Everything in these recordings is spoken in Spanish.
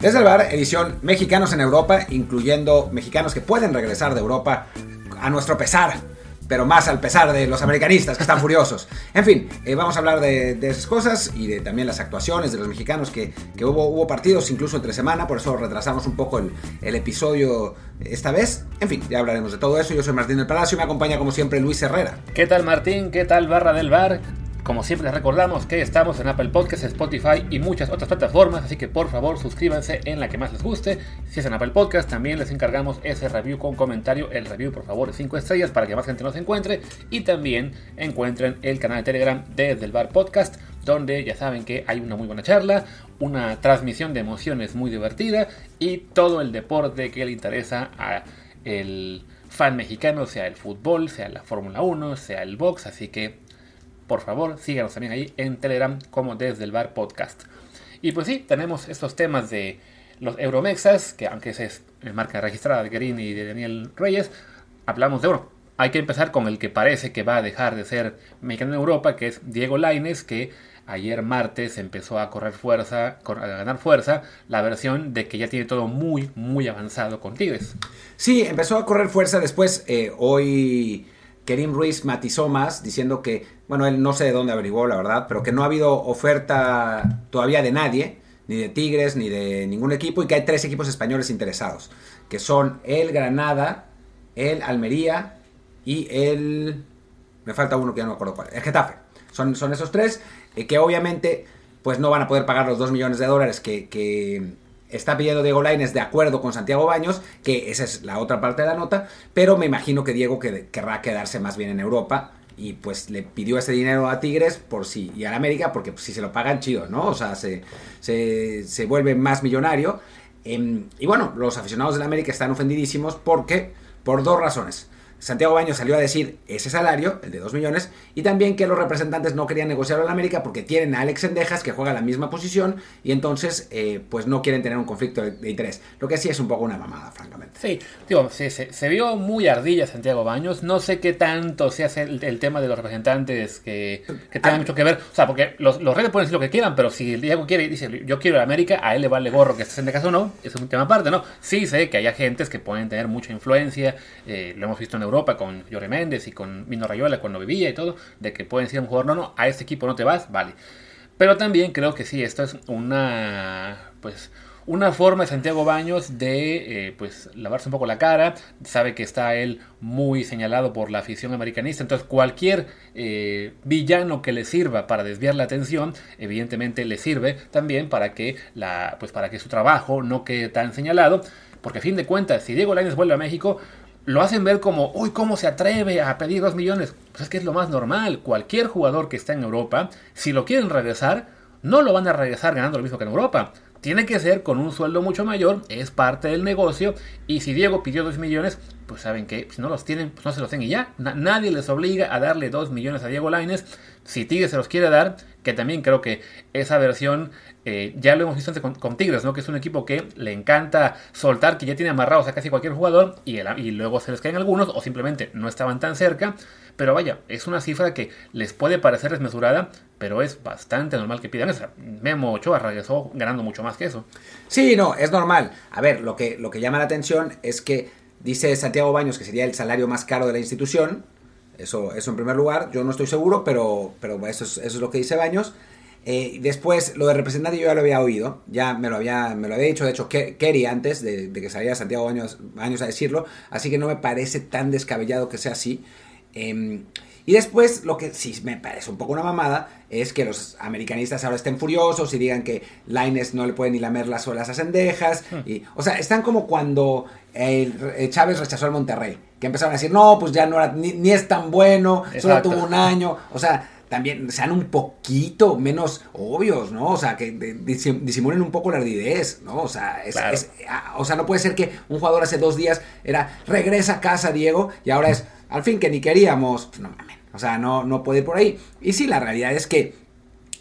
Desde el bar, edición Mexicanos en Europa, incluyendo mexicanos que pueden regresar de Europa a nuestro pesar, pero más al pesar de los americanistas que están furiosos. En fin, eh, vamos a hablar de, esas cosas y de también las actuaciones de los mexicanos que, hubo, hubo, partidos incluso entre semana, por eso retrasamos un poco el, el, episodio esta vez. En fin, ya hablaremos de todo eso. Yo soy Martín del Palacio y me acompaña como siempre Luis Herrera. ¿Qué tal Martín? ¿Qué tal Barra del Bar? Como siempre les recordamos que estamos en Apple Podcasts, Spotify y muchas otras plataformas, así que por favor suscríbanse en la que más les guste. Si es en Apple Podcasts, también les encargamos ese review con comentario. El review, por favor, de 5 estrellas para que más gente nos encuentre. Y también encuentren el canal de Telegram Desde el Bar Podcast, donde ya saben que hay una muy buena charla, una transmisión de emociones muy divertida y todo el deporte que le interesa a el fan mexicano, sea el fútbol, sea la Fórmula 1, sea el box, así que por favor, síganos también ahí en Telegram como desde el bar podcast. Y pues sí, tenemos estos temas de los Euromexas, que aunque es marca registrada de Green y de Daniel Reyes, hablamos de oro. Hay que empezar con el que parece que va a dejar de ser mexicano en Europa, que es Diego Laines, que ayer martes empezó a correr fuerza, a ganar fuerza, la versión de que ya tiene todo muy, muy avanzado con Tigres. Sí, empezó a correr fuerza después, eh, hoy Kerim Ruiz matizó más diciendo que, bueno, él no sé de dónde averiguó, la verdad, pero que no ha habido oferta todavía de nadie, ni de Tigres, ni de ningún equipo, y que hay tres equipos españoles interesados, que son el Granada, el Almería y el... Me falta uno que ya no me acuerdo cuál, el Getafe. Son, son esos tres, eh, que obviamente pues no van a poder pagar los dos millones de dólares que está pidiendo Diego Laines de acuerdo con Santiago Baños, que esa es la otra parte de la nota, pero me imagino que Diego querrá quedarse más bien en Europa y pues le pidió ese dinero a Tigres por si y a América porque pues, si se lo pagan chido, ¿no? O sea, se, se, vuelve más millonario. Em, y bueno, los aficionados de la América están ofendidísimos porque por dos razones. Santiago Baños salió a decir ese salario, el de 2 millones, y también que los representantes no querían negociar en América porque tienen a Alex Endejas que juega la misma posición y entonces eh, pues no quieren tener un conflicto de, interés. Lo que sí es un poco una mamada, francamente. Sí, digo, se, vio muy ardilla Santiago Baños. No sé qué tanto se hace el, tema de los representantes que, que tengan ah. mucho que ver. O sea, porque los, los reyes pueden decir lo que quieran, pero si Diego quiere y dice yo quiero a América, a él le vale gorro que esté Endejas o no, es un tema aparte, ¿no? Sí sé que hay agentes que pueden tener mucha influencia, eh, lo hemos visto en Europa con Llore Méndez y con Mino Rayola cuando vivía y todo, de que pueden decir un jugador, no, no, a este equipo no te vas, vale. Pero también creo que sí, esto es una, pues, una forma de Santiago Baños de eh, pues lavarse un poco la cara. Sabe que está él muy señalado por la afición americanista. Entonces cualquier eh, villano que le sirva para desviar la atención, evidentemente le sirve también para que la, pues para que su trabajo no quede tan señalado. Porque a fin de cuentas, si Diego Lainez vuelve a México, lo hacen ver como, uy, ¿cómo se atreve a pedir 2 millones? Pues es que es lo más normal. Cualquier jugador que está en Europa, si lo quieren regresar, no lo van a regresar ganando lo mismo que en Europa. Tiene que ser con un sueldo mucho mayor, es parte del negocio. Y si Diego pidió 2 millones, pues saben que si no los tienen, pues no se los den y ya. nadie les obliga a darle 2 millones a Diego Laines. Si Tigres se los quiere dar, que también creo que esa versión eh, ya lo hemos visto con, Tigres, ¿no? que es un equipo que le encanta soltar, que ya tiene amarrados a casi cualquier jugador y, y luego se les caen algunos o simplemente no estaban tan cerca. Pero vaya, es una cifra que les puede parecer desmesurada, pero es bastante normal que pidan esa. Memo Ochoa regresó ganando mucho más que eso. Sí, no, es normal. A ver, lo que, lo que llama la atención es que dice Santiago Baños que sería el salario más caro de la institución. Eso, eso en primer lugar, yo no estoy seguro, pero, pero eso, es, eso es lo que dice Baños. Eh, después, lo de representante yo ya lo había oído, ya me lo había, me lo había dicho, de hecho, Kerry antes de, que saliera Santiago Baños, a decirlo, así que no me parece tan descabellado que sea así. Em, y después, lo que sí me parece un poco una mamada es que los americanistas ahora estén furiosos y digan que Laines no le puede ni lamer las olas a Cendejas. Hmm. Y, o sea, están como cuando Chávez rechazó al Monterrey, que empezaron a decir, no, pues ya no era, ni, es tan bueno, solo tuvo un año. O sea, también sean un poquito menos obvios, ¿no? O sea, que disimulen un poco la ardidez, ¿no? O sea, ah, o sea, no puede ser que un jugador hace dos días era regresa a casa, Diego, y ahora es al fin que ni queríamos. Pues, no mames. O sea, no, no puede ir por ahí. Y sí, la realidad es que,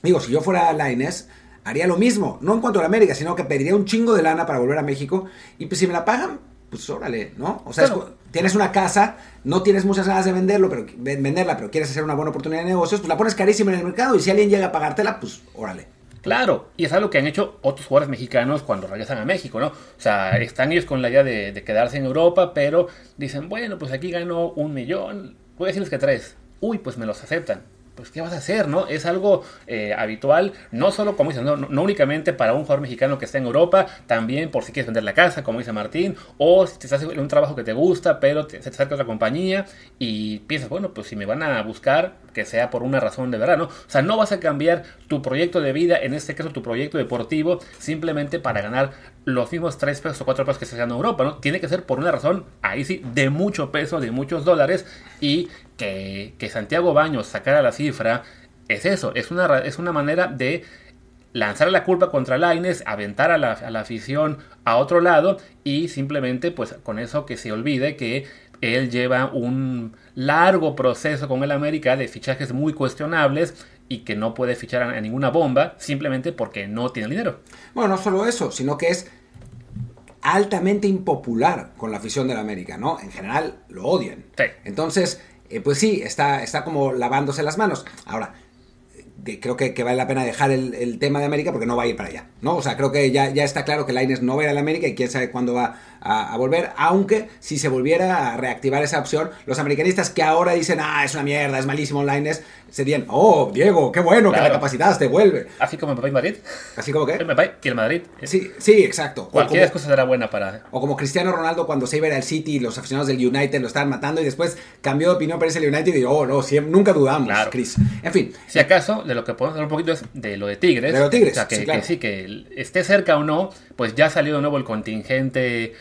digo, si yo fuera la Inés, haría lo mismo. No en cuanto a la América, sino que pediría un chingo de lana para volver a México. Y pues si me la pagan, pues órale, ¿no? O sea, tienes una casa, no tienes muchas ganas de venderlo, pero venderla, pero quieres hacer una buena oportunidad de negocios, pues la pones carísima en el mercado y si alguien llega a pagártela, pues órale. Claro, y es algo que han hecho otros jugadores mexicanos cuando regresan a México, ¿no? O sea, están ellos con la idea de, quedarse en Europa, pero dicen, bueno, pues aquí gano un millón, voy a decirles que tres. Uy, pues me los aceptan pues ¿qué vas a hacer? ¿no? Es algo eh, habitual, no solo, como dices, no, únicamente para un jugador mexicano que está en Europa, también por si quieres vender la casa, como dice Martín, o si te estás en un trabajo que te gusta, pero te, se te acerca otra compañía y piensas, bueno, pues si me van a buscar, que sea por una razón de verdad, ¿no? O sea, no vas a cambiar tu proyecto de vida, en este caso tu proyecto deportivo, simplemente para ganar los mismos 3 pesos o 4 pesos que se en Europa, ¿no? Tiene que ser por una razón, ahí sí, de mucho peso, de muchos dólares, y que, que Santiago Baños sacara la cifra, es eso, es una, es una manera de lanzar la culpa contra Laines, aventar a la, a la, afición a otro lado y simplemente pues con eso que se olvide que él lleva un largo proceso con el América de fichajes muy cuestionables y que no puede fichar a ninguna bomba simplemente porque no tiene dinero. Bueno, no solo eso, sino que es altamente impopular con la afición del América, ¿no? En general lo odian. Sí. Entonces, eh, pues sí, está, está como lavándose las manos. Ahora, de, creo que, vale la pena dejar el, el, tema de América porque no va a ir para allá, ¿no? O sea, creo que ya, ya está claro que Laines no va a ir a la América y quién sabe cuándo va a, a, volver, aunque si se volviera a reactivar esa opción, los americanistas que ahora dicen, ah, es una mierda, es malísimo Laines, serían, oh, Diego, qué bueno claro. que la capacitaste, vuelve. Así como Papá y Madrid. Así como. El Papá y el Madrid. Sí, sí, exacto. Cualquier como, cosa será buena para. O como Cristiano Ronaldo cuando se iba al City y los aficionados del United lo estaban matando y después cambió de opinión para irse al United y oh, no, siempre, nunca dudamos, claro. Chris. En fin. Si acaso, de lo que podemos hablar un poquito es de lo de Tigres. De lo de Tigres. O sea, que sí, sí, claro. que, sí, que esté cerca o no, pues ya salió de nuevo el contingente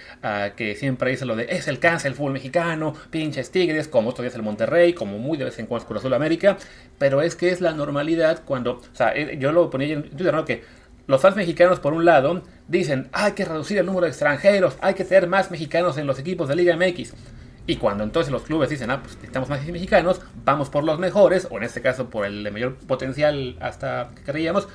que siempre dice lo de es el cáncer, el fútbol mexicano, pinches Tigres, como día es el Monterrey, como muy de vez en cuando es Cruz Azul América, pero es que es la normalidad cuando, o sea, yo lo ponía en Twitter, ¿no? Que los fans mexicanos, por un lado, dicen hay que reducir el número de extranjeros, hay que tener más mexicanos en los equipos de Liga MX. Y cuando entonces los clubes dicen, ah, pues necesitamos más mexicanos, vamos por los mejores, o en este caso por el de mayor potencial hasta que creíamos,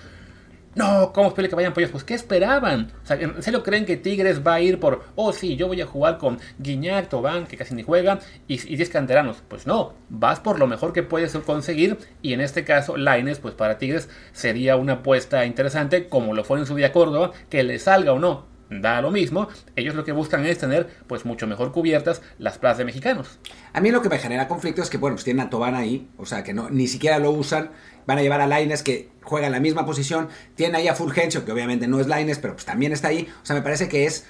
no, ¿cómo es posible que vayan por ellos? Pues, ¿qué esperaban? O sea, ¿en serio creen que Tigres va a ir por, oh, sí, yo voy a jugar con Guiñac, Tobán, que casi ni juega, y, y 10 canteranos? Pues no, vas por lo mejor que puedes conseguir, y en este caso, Laines, pues para Tigres sería una apuesta interesante, como lo fue en su día Córdoba, que le salga o no, da lo mismo, ellos lo que buscan es tener pues mucho mejor cubiertas las plazas de mexicanos. A mí lo que me genera conflicto es que, bueno, pues tienen a Tobán ahí, o sea, que no, ni siquiera lo usan, van a llevar a Laines que juega en la misma posición, tienen ahí a Fulgencio, que obviamente no es Laines, pero pues también está ahí, o sea, me parece que es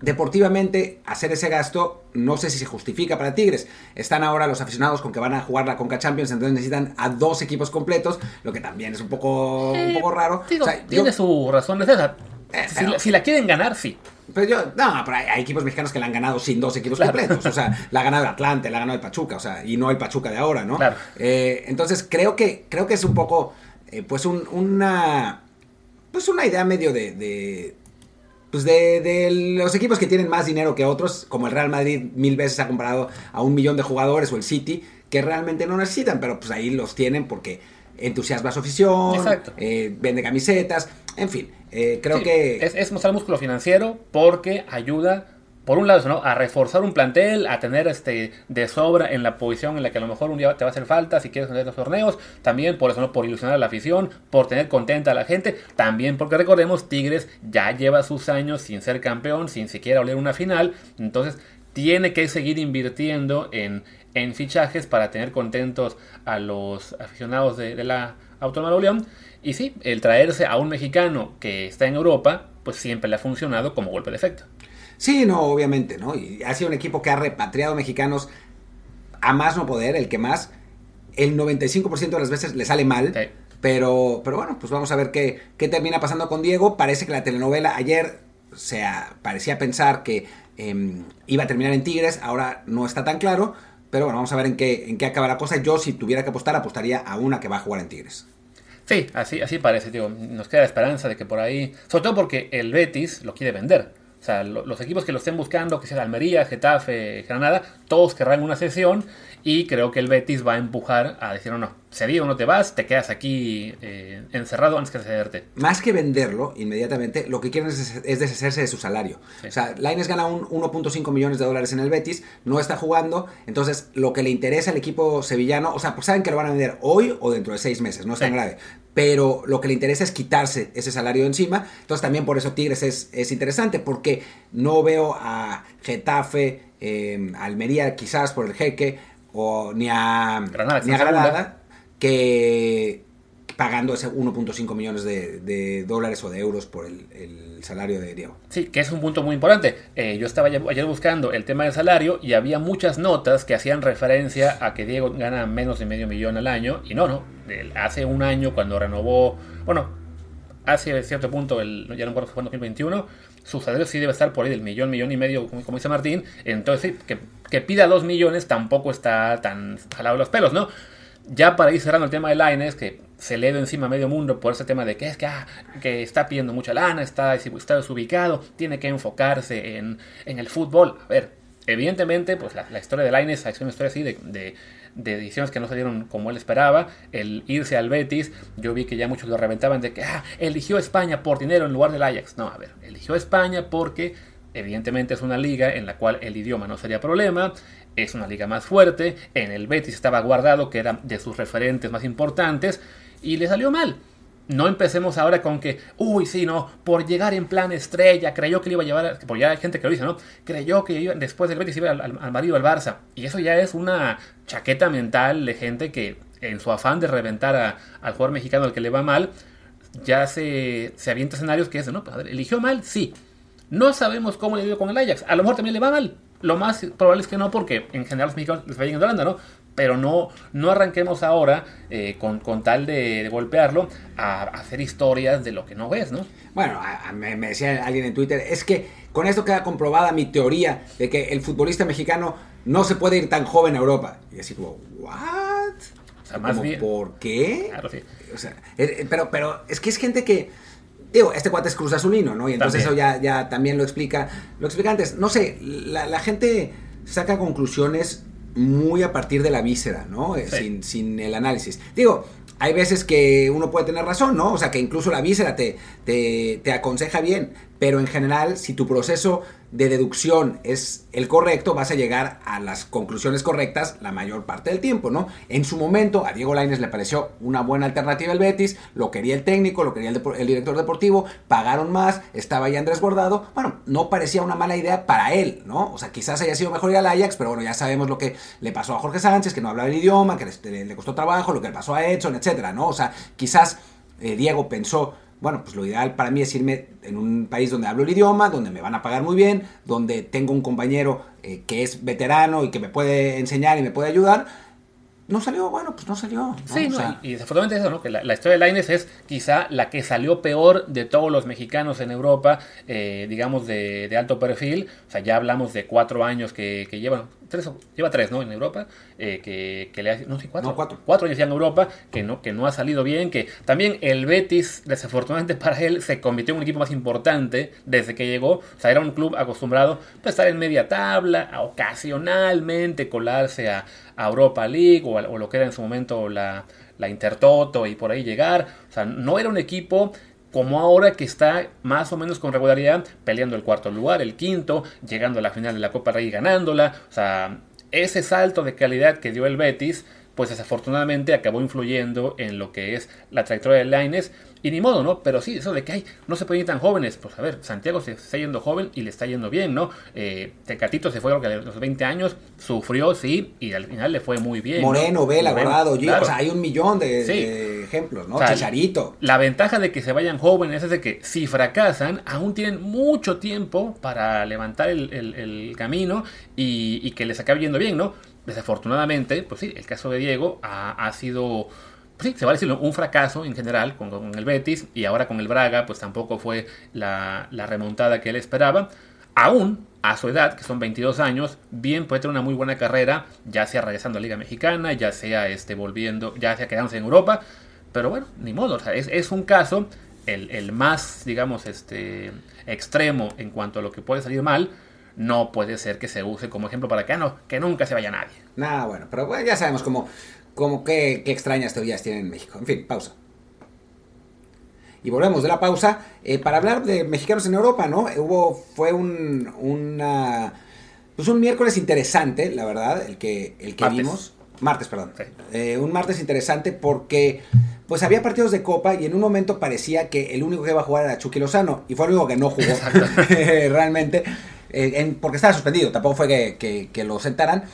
deportivamente hacer ese gasto no sé si se justifica para Tigres. Están ahora los aficionados con que van a jugar la Conca Champions, entonces necesitan a dos equipos completos, lo que también es un poco, Eh, un poco raro. Digo, O sea, tiene su razón de ser. Eh, si, la, si la quieren ganar, sí. Pero yo, no, pero hay, hay equipos mexicanos que la han ganado sin dos equipos Claro. completos. O sea, la ha ganado el Atlante, la ha ganado el Pachuca, o sea, y no el Pachuca de ahora, ¿no? Claro. Eh, entonces creo que, creo que es un poco, eh, pues un- una, pues una idea medio de, de pues de, de los equipos que tienen más dinero que otros, como el Real Madrid mil veces ha comparado a un millón de jugadores o el City, que realmente no necesitan, pero pues ahí los tienen porque entusiasma a su afición, eh, vende camisetas, en fin, eh, creo Sí, que... es, es mostrar músculo financiero porque ayuda, por un lado, a reforzar un plantel, a tener este de sobra en la posición en la que a lo mejor un día te va a hacer falta si quieres ganar los torneos. También por eso, ¿no? por ilusionar a la afición, por tener contenta a la gente. También porque recordemos, Tigres ya lleva sus años sin ser campeón, sin siquiera oler una final. Entonces tiene que seguir invirtiendo en, en fichajes para tener contentos a los aficionados de, de la Autónoma de León. Y sí, el traerse a un mexicano que está en Europa, pues siempre le ha funcionado como golpe de efecto. Sí, no, obviamente, ¿no? Y ha sido un equipo que ha repatriado mexicanos a más no poder, el que más. El 95% de las veces le sale mal. Sí. Pero, pero bueno, pues vamos a ver qué, qué termina pasando con Diego. Parece que la telenovela ayer se parecía pensar que eh, iba a terminar en Tigres, ahora no está tan claro. Pero bueno, vamos a ver en qué, en qué acaba la cosa. Yo, si tuviera que apostar, apostaría a una que va a jugar en Tigres. Sí, así, así parece, digo, nos queda la esperanza de que por ahí, sobre todo porque el Betis lo quiere vender. O sea, lo- los equipos que lo estén buscando, que sea Almería, Getafe, Granada, todos querrán una sesión y creo que el Betis va a empujar a decir, no, no, cedido no te vas, te quedas aquí eh, encerrado antes que cederte. Más que venderlo inmediatamente, lo que quieren es, deshacerse de su salario. O sea, Laines gana un 1.5 millones de dólares en el Betis, no está jugando, entonces lo que le interesa al equipo sevillano, o sea, pues saben que lo van a vender hoy o dentro de seis meses, no es tan grave, pero lo que le interesa es quitarse ese salario de encima, entonces también por eso Tigres es, es interesante, porque no veo a Getafe, eh, Almería quizás por el jeque, o ni a Granada, ni a Granada que pagando ese 1.5 millones de, dólares o de euros por el, salario de Diego. Sí, que es un punto muy importante. Eh, yo estaba ayer buscando el tema del salario y había muchas notas que hacían referencia a que Diego gana menos de medio millón al año y no, no. Hace un año cuando renovó, bueno, hace cierto punto, el, ya no recuerdo fue en 2021, su salario sí debe estar por ahí del millón, millón y medio, como, dice Martín. Entonces, que, que pida dos millones tampoco está tan jalado los pelos, ¿no? Ya para ir cerrando el tema de Lines, que se le dio encima medio mundo por ese tema de que es que, ah, que está pidiendo mucha lana, está, está desubicado, tiene que enfocarse en, el fútbol. A ver, evidentemente, pues la, historia de Lines es una historia así de, de, de, ediciones que no salieron como él esperaba. El irse al Betis, yo vi que ya muchos lo reventaban de que ah, eligió España por dinero en lugar del Ajax. No, a ver, eligió España porque evidentemente es una liga en la cual el idioma no sería problema es una liga más fuerte, en el Betis estaba guardado, que era de sus referentes más importantes, y le salió mal. No empecemos ahora con que, uy, sí, no, por llegar en plan estrella, creyó que le iba a llevar, porque ya hay gente que lo dice, ¿no? Creyó que iba, después del Betis iba al, al, marido al Barça. Y eso ya es una chaqueta mental de gente que, en su afán de reventar al jugador mexicano al que le va mal, ya se, se avienta escenarios que es, ¿no? Pues, eligió mal, sí. No sabemos cómo le dio con el Ajax. A lo mejor también le va mal. Lo más probable es que no, porque en general los mexicanos les vayan en Holanda, ¿no? Pero no, no arranquemos ahora eh, con, tal de, golpearlo a, hacer historias de lo que no ves, ¿no? Bueno, me, decía alguien en Twitter, es que con esto queda comprobada mi teoría de que el futbolista mexicano no se puede ir tan joven a Europa. Y así como, ¿what? O sea, más bien, ¿Por qué? Claro, sí. O sea, eh, eh, pero, pero es que es gente que Digo, este cuate es Cruz Azulino, ¿no? Y entonces eso ya, ya también lo explica. Lo explica antes. No sé, la, gente saca conclusiones muy a partir de la víscera, ¿no? Eh, sin, sin el análisis. Digo, hay veces que uno puede tener razón, ¿no? O sea, que incluso la víscera te, te, te aconseja bien, pero en general, si tu proceso de deducción es el correcto, vas a llegar a las conclusiones correctas la mayor parte del tiempo, ¿no? En su momento, a Diego Lainez le pareció una buena alternativa el Betis, lo quería el técnico, lo quería el, director deportivo, pagaron más, estaba ahí Andrés Bordado, bueno, no parecía una mala idea para él, ¿no? O sea, quizás haya sido mejor ir al Ajax, pero bueno, ya sabemos lo que le pasó a Jorge Sánchez, que no hablaba el idioma, que le, costó trabajo, lo que le pasó a Edson, etcétera, ¿no? O sea, quizás eh, Diego pensó bueno, pues lo ideal para mí es irme en un país donde hablo el idioma, donde me van a pagar muy bien, donde tengo un compañero eh, que es veterano y que me puede enseñar y me puede ayudar. No salió, bueno, pues no salió. Sí, y, desafortunadamente eso, ¿no? Que la, historia de Laines es quizá la que salió peor de todos los mexicanos en Europa, eh, digamos, de, alto perfil. O sea, ya hablamos de cuatro años que, que llevan, lleva tres, ¿no? En Europa, eh, que, le ha, no sé, cuatro, cuatro. años ya en Europa, que no, que no ha salido bien, que también el Betis, desafortunadamente para él, se convirtió en un equipo más importante desde que llegó, o sea, era un club acostumbrado a estar en media tabla, a ocasionalmente colarse a, Europa League o, lo que era en su momento la, la Intertoto y por ahí llegar, o sea, no era un equipo como ahora que está más o menos con regularidad peleando el cuarto lugar, el quinto, llegando a la final de la Copa Rey ganándola. O sea, ese salto de calidad que dio el Betis, pues desafortunadamente acabó influyendo en lo que es la trayectoria de Laines y ni modo, ¿no? Pero sí, eso de que hay, no se pueden ir tan jóvenes. Pues a ver, Santiago se está yendo joven y le está yendo bien, ¿no? Eh, Tecatito se fue a los 20 años, sufrió, sí, y al final le fue muy bien. Moreno, Vela, Guardado, o sea, hay un millón de, ejemplos, ¿no? Chicharito. La ventaja de que se vayan jóvenes es de que si fracasan, aún tienen mucho tiempo para levantar el, camino y, que les acabe yendo bien, ¿no? Desafortunadamente, pues sí, el caso de Diego ha, ha sido sí, se va a decir un fracaso en general con, el Betis y ahora con el Braga, pues tampoco fue la, remontada que él esperaba. Aún a su edad, que son 22 años, bien puede tener una muy buena carrera, ya sea regresando a la Liga Mexicana, ya sea este, volviendo, ya sea quedándose en Europa, pero bueno, ni modo, es, un caso, el, más, digamos, este, extremo en cuanto a lo que puede salir mal, no puede ser que se use como ejemplo para que, ah, no, que nunca se vaya nadie. Nada, bueno, pero bueno, ya sabemos cómo como qué, qué extrañas teorías tienen en México. En fin, pausa. Y volvemos de la pausa eh, para hablar de mexicanos en Europa, ¿no? Hubo, fue un, una, pues un miércoles interesante, la verdad, el que, el que Martes. vimos. Martes, perdón. Sí. Eh, un martes interesante porque pues había partidos de Copa y en un momento parecía que el único que iba a jugar era Chucky Lozano y fue el único que no jugó realmente eh, en- porque estaba suspendido, tampoco fue que, que- que lo sentaran.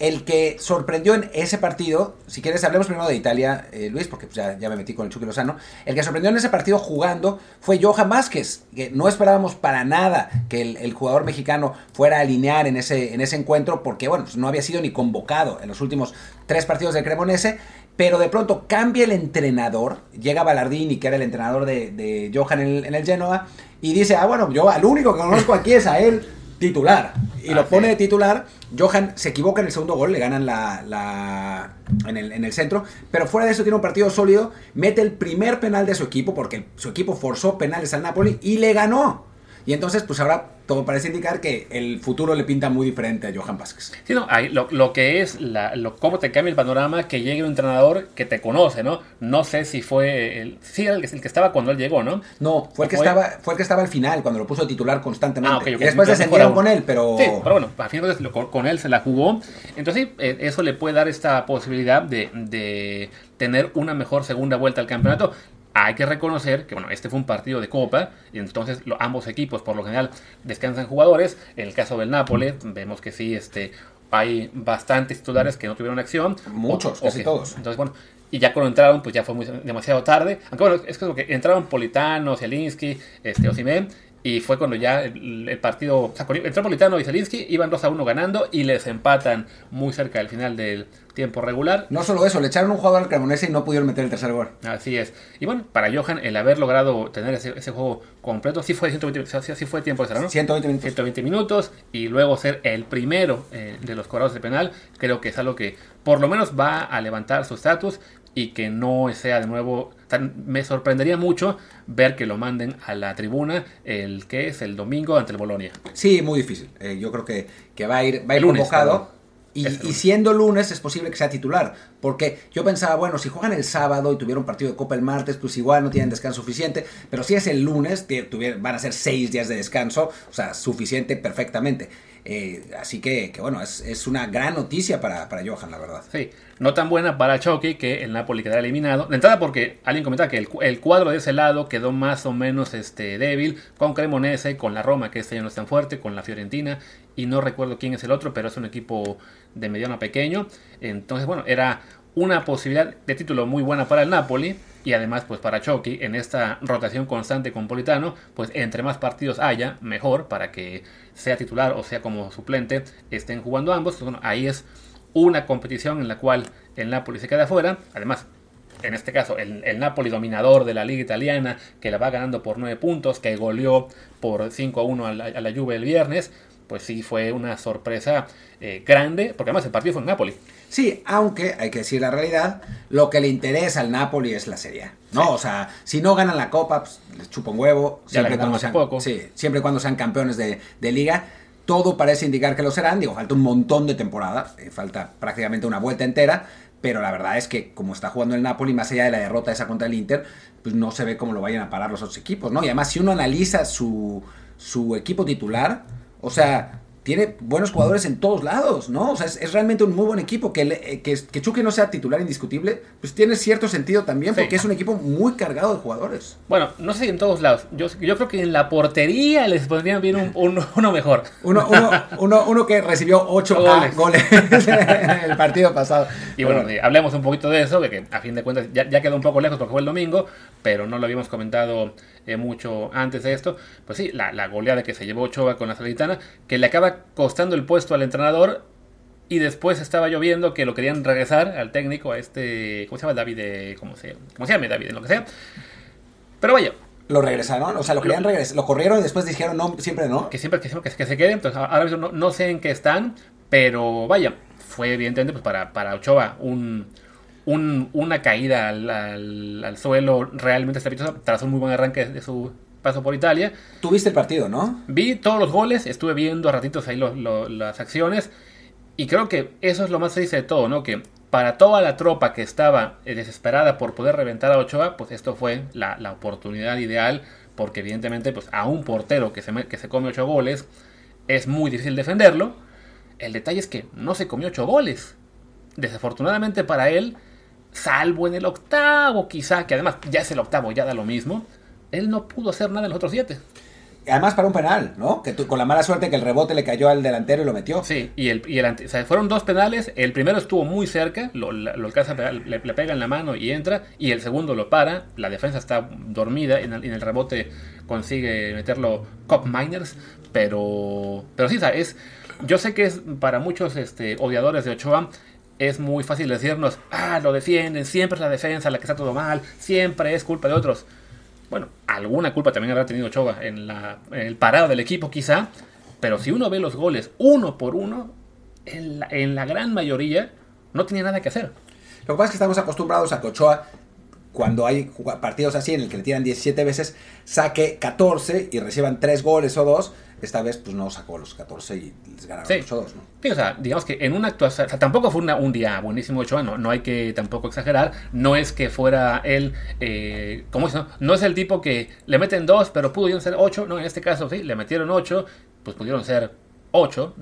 El que sorprendió en ese partido, si quieres hablemos primero de Italia, eh, Luis, porque pues, ya, ya me metí con el Chucky Lozano, el que sorprendió en ese partido jugando fue Johan Vázquez, que no esperábamos para nada que el, el jugador mexicano fuera a alinear en ese, en ese encuentro, porque bueno, pues, no había sido ni convocado en los últimos tres partidos del Cremonese, pero de pronto cambia el entrenador, llega Ballardini, que era el entrenador de, de Johan en el, en el Genoa, y dice, ah, bueno, yo al único que conozco aquí es a él titular. Y lo Así pone de titular. Johan se equivoca en el segundo gol, le ganan la, la- en, el, en el centro. Pero fuera de eso tiene un partido sólido. Mete el primer penal de su equipo, porque su equipo forzó penales al Napoli y le ganó. Y entonces, pues ahora todo parece indicar que el futuro le pinta muy diferente a Johan Vázquez. Sí, no, lo, lo que es, la, lo, cómo te cambia el panorama que llegue un entrenador que te conoce, ¿no? No sé si fue el, sí, el, que- el que estaba cuando él llegó, ¿no? No, fue el que ¿Fue? estaba, fue el que estaba al final, cuando lo puso de titular constantemente. Ah, ok, ok. Y después descendieron con él, pero. Sí, pero bueno, a fin de cuentas, con él se la jugó. Entonces, sí, eh, eso le puede dar esta posibilidad de, de tener una mejor segunda vuelta al campeonato. Hay que reconocer que, bueno, este fue un partido de Copa, y entonces lo- ambos equipos, por lo general, descansan jugadores. En el caso del Nápoles, vemos que sí, este, hay bastantes titulares que no tuvieron acción. Muchos, O- casi todos. Entonces, bueno, y ya cuando entraron, pues ya fue muy, demasiado tarde. Aunque bueno, es que, lo que entraron Politano, Zielinski, este, Osimhen, y fue cuando ya el, el partido, o sea, Politano y Zielinski, iban 2 a 1 ganando y les empatan muy cerca del final del tiempo regular. No solo eso, le echaron un jugador al Cremonese y no pudieron meter el tercer gol. Así es. Y bueno, para Johan, el haber logrado tener ese, ese juego completo, sí fue 120, o sea, sí fue tiempo extra, ¿no? 120 minutos. 120 minutos y luego ser el primero eh, de los cobrados de penal, creo que es algo que por lo menos va a levantar su estatus y que no sea de nuevo. tan- me sorprendería mucho ver que lo manden a la tribuna el que es el domingo ante el Bolonia. Sí, muy difícil. Eh, yo creo que, que va a ir, va a ir lunes, convocado. Y, y siendo lunes es posible que sea titular. Porque yo pensaba, bueno, si juegan el sábado y tuvieron partido de Copa el martes, pues igual no tienen descanso suficiente. Pero si es el lunes, van a ser seis días de descanso. O sea, suficiente perfectamente. Eh, así que, bueno, es, es una gran noticia para, para Johan, la verdad. Sí, no tan buena para Chucky que el Napoli quedará eliminado. De entrada porque alguien comentaba que el, el cuadro de ese lado quedó más o menos este, débil con Cremonese, con la Roma que este año no es tan fuerte, con la Fiorentina y no recuerdo quién es el otro, pero es un equipo de mediano a pequeño. Entonces, bueno, era una posibilidad de título muy buena para el Napoli y además pues para Chucky en esta rotación constante con Politano, pues entre más partidos haya, mejor para que sea titular o sea como suplente estén jugando ambos. Entonces, bueno, ahí es una competición en la cual el Napoli se queda fuera. Además, en este caso, el, el Napoli dominador de la liga italiana, que la va ganando por 9 puntos, que goleó por 5 a 1 a la, a la Juve el viernes, pues sí fue una sorpresa eh, grande, porque además el partido fue en Napoli. Sí, aunque hay que decir la realidad, lo que le interesa al Napoli es la Serie A, ¿no? O sea, si no ganan la Copa, pues les chupa un huevo. Siempre, cuando sean, poco. sí, siempre y cuando sean campeones de, de liga, todo parece indicar que lo serán. Digo, falta un montón de temporada, eh, falta prácticamente una vuelta entera, pero la verdad es que como está jugando el Napoli, más allá de la derrota esa contra el Inter, pues no se ve cómo lo vayan a parar los otros equipos, ¿no? Y además, si uno analiza su, su equipo titular, o sea, tiene buenos jugadores en todos lados, ¿no? O sea, es, es realmente un muy buen equipo. Que, le- eh, que, que Chucky no sea titular indiscutible, pues tiene cierto sentido también, Sí. porque es un equipo muy cargado de jugadores. Bueno, no sé si en todos lados. Yo, yo creo que en la portería les podrían bien un, un- uno mejor. Uno, uno, uno, uno que recibió 8 Goles. goles, en el partido pasado. Y bueno, eh, hablemos un poquito de eso, de que a fin de cuentas ya, ya quedó un poco lejos porque fue el domingo, pero no lo habíamos comentado eh, mucho antes de esto. Pues sí, la, la goleada que se llevó Ochoa con la Salernitana, que le acaba costando el puesto al entrenador y después estaba lloviendo que lo querían regresar al técnico, a este, ¿cómo se llama? David, eh, ¿cómo se, cómo se llama? David, en lo que sea. Pero vaya, lo regresaron, o sea, lo querían regresar, lo corrieron y después dijeron no, siempre no. que siempre que, siempre que, que se quede. Entonces, ahora mismo no, no sé en qué están, pero vaya, fue evidentemente pues, para, para Ochoa un, un- una caída al, al- al suelo realmente estrepitosa tras un muy buen arranque de su paso por Italia. Tuviste el partido, ¿no? Vi todos los goles, estuve viendo a ratitos ahí lo- las acciones y creo que eso es lo más triste de todo, ¿no? Que para toda la tropa que estaba eh, desesperada por poder reventar a Ochoa, pues esto fue la, la oportunidad ideal, porque evidentemente pues a un portero que se, que se come 8 goles es muy difícil defenderlo. El detalle es que no se comió 8 goles. Desafortunadamente para él, salvo en el octavo quizá, que además ya es el octavo, ya da lo mismo, él no pudo hacer nada en los otros 7. Además para un penal, ¿no? Que con la mala suerte que el rebote le cayó al delantero y lo metió. Sí, y el, y el o sea, fueron dos penales. El primero estuvo muy cerca, lo, lo alcanza le, pega en la mano y entra. Y el segundo lo para. La defensa está dormida. En el, en el rebote consigue meterlo Cop Miners. Pero, pero sí, o sea, es, yo sé que es para muchos este, odiadores de Ochoa es muy fácil decirnos, ah, lo defienden, siempre es la defensa la que está todo mal, siempre es culpa de otros. Bueno, alguna culpa también habrá tenido Ochoa en, la, el parado del equipo quizá, pero si uno ve los goles uno por uno, en la, en la gran mayoría no tenía nada que hacer. Lo que pasa es que estamos acostumbrados a que Ochoa cuando hay partidos así en el que le tiran 17 veces, saque 14 y reciban 3 goles o 2, esta vez pues no sacó los 14 y les ganaron sí. 8 2, ¿no? Sí, o sea, digamos que en una actuación, o sea, tampoco fue una, un día buenísimo Ochoa, no, no hay que tampoco exagerar, no es que fuera él, eh, ¿cómo es? No? no es el tipo que le meten 2 pero pudieron ser 8, no, en este caso sí, le metieron 8, pues pudieron ser 8.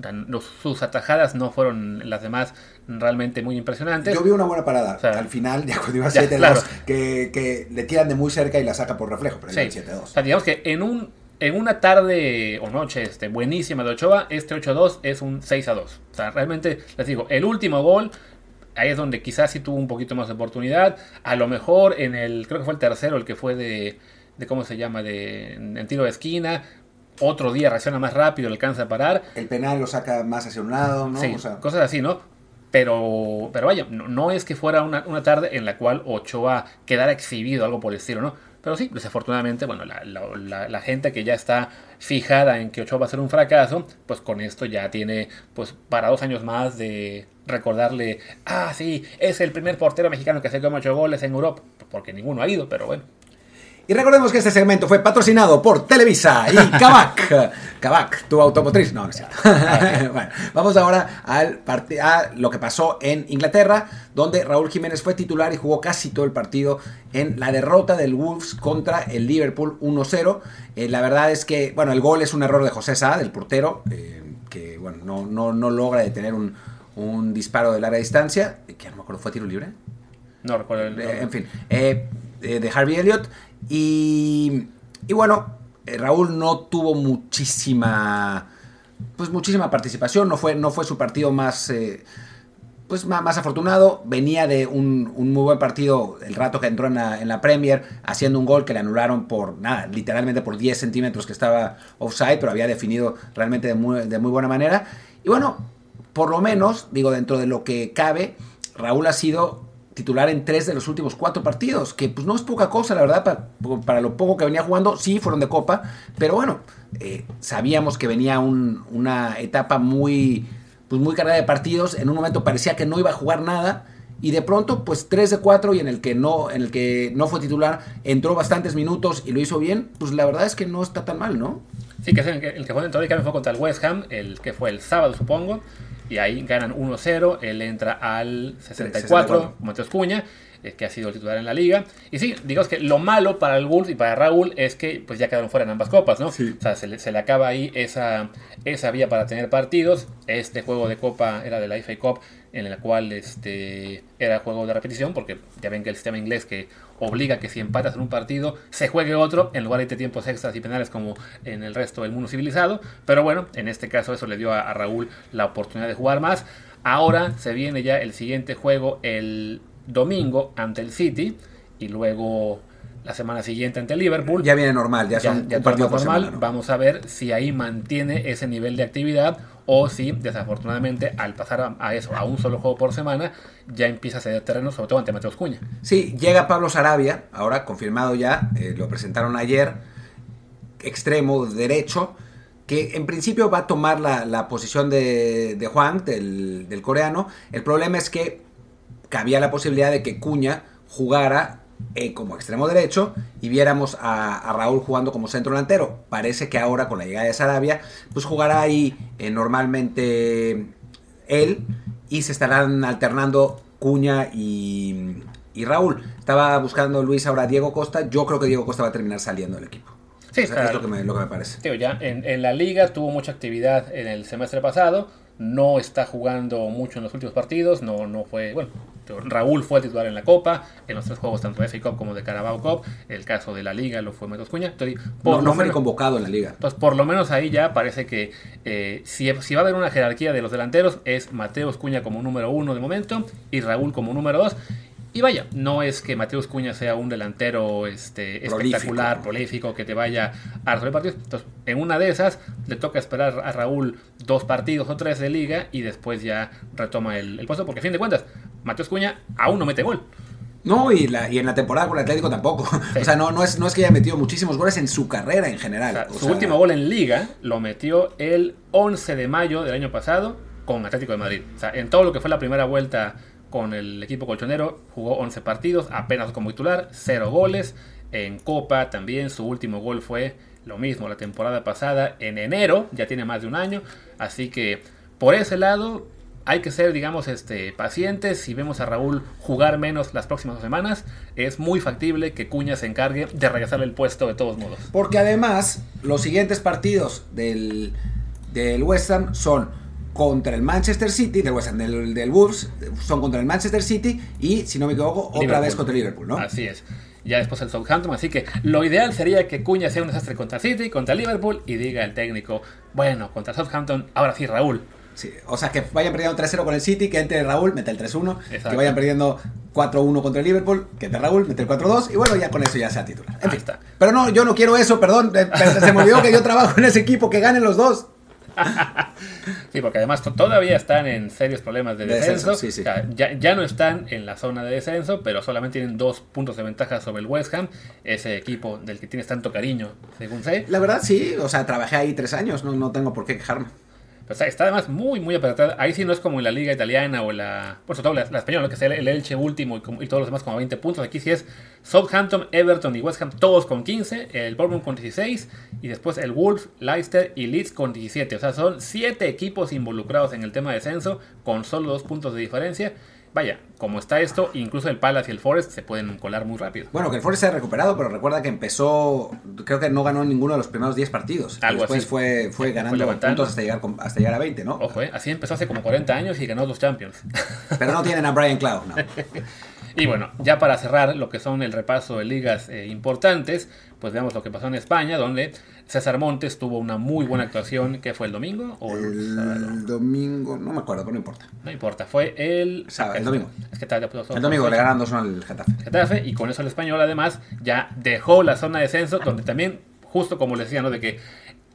Sus atajadas no fueron las demás realmente muy impresionantes. Yo vi una buena parada. O sea, al final, ya cuando iba 7-2, claro. que, que, le tiran de muy cerca y la saca por reflejo, pero sí. 7-2. O sea, digamos que en, un, en una tarde o noche este, buenísima de Ochoa, este 8-2 es un 6-2. O sea, realmente, les digo, el último gol ahí es donde quizás sí tuvo un poquito más de oportunidad. A lo mejor en el, creo que fue el tercero, el que fue de, de ¿cómo se llama? De, en tiro de esquina otro día reacciona más rápido, le alcanza a parar. El penal lo saca más hacia un lado, ¿no? Sí, o sea, cosas así, ¿no? Pero, pero vaya, no, no es que fuera una, una, tarde en la cual Ochoa quedara exhibido, algo por el estilo, ¿no? Pero sí, desafortunadamente, bueno, la, la, la, gente que ya está fijada en que Ochoa va a ser un fracaso, pues con esto ya tiene, pues para dos años más de recordarle, ah, sí, es el primer portero mexicano que se come ocho goles en Europa, porque ninguno ha ido, pero bueno, y recordemos que este segmento fue patrocinado por Televisa y Kavak. Kavak, tu automotriz. No, no es cierto. bueno, vamos ahora al a lo que pasó en Inglaterra, donde Raúl Jiménez fue titular y jugó casi todo el partido en la derrota del Wolves contra el Liverpool 1-0. Eh, la verdad es que, bueno, el gol es un error de José Sá, del portero, eh, que, bueno, no, no, no logra detener un, un, disparo de larga distancia, que a lo mejor fue tiro libre. No recuerdo el eh, En fin, de Harvey Elliott. Y, y bueno, eh, Raúl no tuvo muchísima pues muchísima participación, no fue, no fue su partido más, eh, pues más, afortunado, venía de un, un, muy buen partido el rato que entró en la, en la, Premier, haciendo un gol que le anularon por nada, literalmente por 10 centímetros que estaba offside, pero había definido realmente de muy, de muy buena manera. Y bueno, por lo menos, digo, dentro de lo que cabe, Raúl ha sido titular en tres de los últimos cuatro partidos, que pues no es poca cosa, la verdad, para, para lo poco que venía jugando, sí fueron de copa, pero bueno, eh, sabíamos que venía un, una etapa muy, pues muy cargada de partidos, en un momento parecía que no iba a jugar nada, y de pronto, pues 3 de 4 y en el que no, en el que no fue titular, entró bastantes minutos y lo hizo bien, pues la verdad es que no está tan mal, ¿no? Sí, que el que, el que fue dentro del fue contra el West Ham, el que fue el sábado, supongo y ahí ganan 1-0. Él entra al 64, Mateos Cuña, eh, que ha sido el titular en la liga. Y sí, digamos que lo malo para el Wolves y para Raúl es que pues ya quedaron fuera en ambas copas, ¿no? Sí. O sea, se le, se le, acaba ahí esa, esa vía para tener partidos. Este juego de copa era de la FA Cup, en el cual este, era juego de repetición, porque ya ven que el sistema inglés que obliga que si empatas en un partido se juegue otro en lugar de tiempos extras y penales como en el resto del mundo civilizado. Pero bueno, en este caso eso le dio a, a Raúl la oportunidad de jugar más. Ahora se viene ya el siguiente juego el domingo ante el City y luego la semana siguiente ante el Liverpool. Ya viene normal, ya son ya, ya partido normal. Semana, ¿no? Vamos a ver si ahí mantiene ese nivel de actividad o si desafortunadamente al pasar a, eso, a un solo juego por semana, ya empieza a ceder terreno, sobre todo ante Mateos Cuña. Sí, llega Pablo Sarabia, ahora confirmado ya, eh, lo presentaron ayer, extremo derecho, que en principio va a tomar la, la posición de, de Juan, del, del, coreano. El problema es que cabía la posibilidad de que Cuña jugara eh, como extremo derecho y viéramos a, a, Raúl jugando como centro delantero. Parece que ahora con la llegada de Sarabia, pues jugará ahí eh, normalmente él y se estarán alternando Cuña y, y Raúl. Estaba buscando Luis ahora Diego Costa. Yo creo que Diego Costa va a terminar saliendo del equipo. Sí, O sea, claro. es lo que me, lo que me parece. Tío, ya en, en la liga tuvo mucha actividad en el semestre pasado. No está jugando mucho en los últimos partidos. No, no fue. Bueno, Raúl fue el titular en la Copa. En los tres juegos, tanto de FA Cup como de Carabao Cup. El caso de la liga lo fue Metos Cuña. Entonces, por No, lo no fue ni menos- convocado en la liga. Pues por lo menos ahí ya parece que eh, si, si va a haber una jerarquía de los delanteros es Mateus Cuña como número uno de momento y Raúl como número dos. Y vaya, no es que Mateus Cuña sea un delantero este, Prolífico. espectacular, prolífico, que te vaya a resolver partidos. Entonces, en una de esas le toca esperar a Raúl dos partidos o tres de liga y después ya retoma el, el puesto, porque a fin de cuentas, Mateus Cuña aún no mete gol. No, y, la, y en la temporada con el Atlético tampoco. O sea, no, no, es, no es que haya metido muchísimos goles en su carrera en O general. sea, O su sea, último gol en liga lo metió el 11 de mayo del año pasado con Atlético de Madrid. O sea, en todo lo que fue la primera vuelta con el equipo colchonero, jugó 11 partidos, apenas como titular, 0 goles. En Copa también su último gol fue lo mismo la temporada pasada, en enero, ya tiene más de un año. Así que por ese lado hay que ser, digamos, este, pacientes. Si vemos a Raúl jugar menos las próximas semanas, es muy factible que Cuña se encargue de regresarle el puesto de todos modos. Porque además, los siguientes partidos del, del West Ham son contra el Manchester City, del West Ham, del, del Wolves, son contra el Manchester City y, si no me equivoco, otra Liverpool. vez contra Liverpool, ¿no? Así es. Ya después el Southampton, así que lo ideal sería que Cuña sea un desastre contra City, contra Liverpool y diga el técnico, bueno, contra Southampton, ahora sí Raúl. Sí, o sea, que vayan perdiendo 3-0 con el City, que entre Raúl, mete el 3-1, Exacto. que vayan perdiendo 4-1 contra el Liverpool, que entre Raúl, mete el 4-2 y bueno, ya con eso ya sea titular. En Ahí fin. está. Pero no, yo no quiero eso, perdón, eh, se me olvidó que yo trabajo en ese equipo, que ganen los dos. Sí, porque además to- todavía están en serios problemas de De descenso. descenso, sí, sí. O sea, ya, ya no están en la zona de descenso, pero solamente tienen dos puntos de ventaja sobre el West Ham, ese equipo del que tienes tanto cariño, según sé. La verdad, sí, o sea, trabajé ahí tres años, no, no tengo por qué quejarme. Sea, está además muy, muy apretada. Ahí sí no es como en la liga italiana o la... Por sobre la, la española, que es el, el Elche último y, todos los demás como 20 puntos. Aquí sí es Southampton, Everton y West Ham todos con 15. El Bournemouth con 16. Y después el Wolves, Leicester y Leeds con 17. O sea, son 7 equipos involucrados en el tema de descenso con solo 2 puntos de diferencia. Vaya, como está esto, incluso el Palace y el Forest se pueden colar muy rápido. Bueno, que el Forest se ha recuperado, pero recuerda que empezó, creo que no ganó ninguno de los primeros 10 partidos. Algo Después así. fue, fue Fue ganando puntos hasta llegar, hasta llegar a 20, ¿no? Ojo, eh, así empezó hace como 40 años y ganó dos Champions. Pero no tienen a Brian Clough, no. Y bueno, ya para cerrar lo que son el repaso de ligas eh, importantes, pues veamos lo que pasó en España, donde César Montes tuvo una muy buena actuación, que fue el domingo o el sábado? El domingo, no me acuerdo, pero no importa. No importa, fue el Sábado, el domingo. Es que tal, puedo- El domingo le ganaron 2-1 al Getafe. Getafe y con eso el español además ya dejó la zona de descenso donde también, justo como les decía, ¿no? De que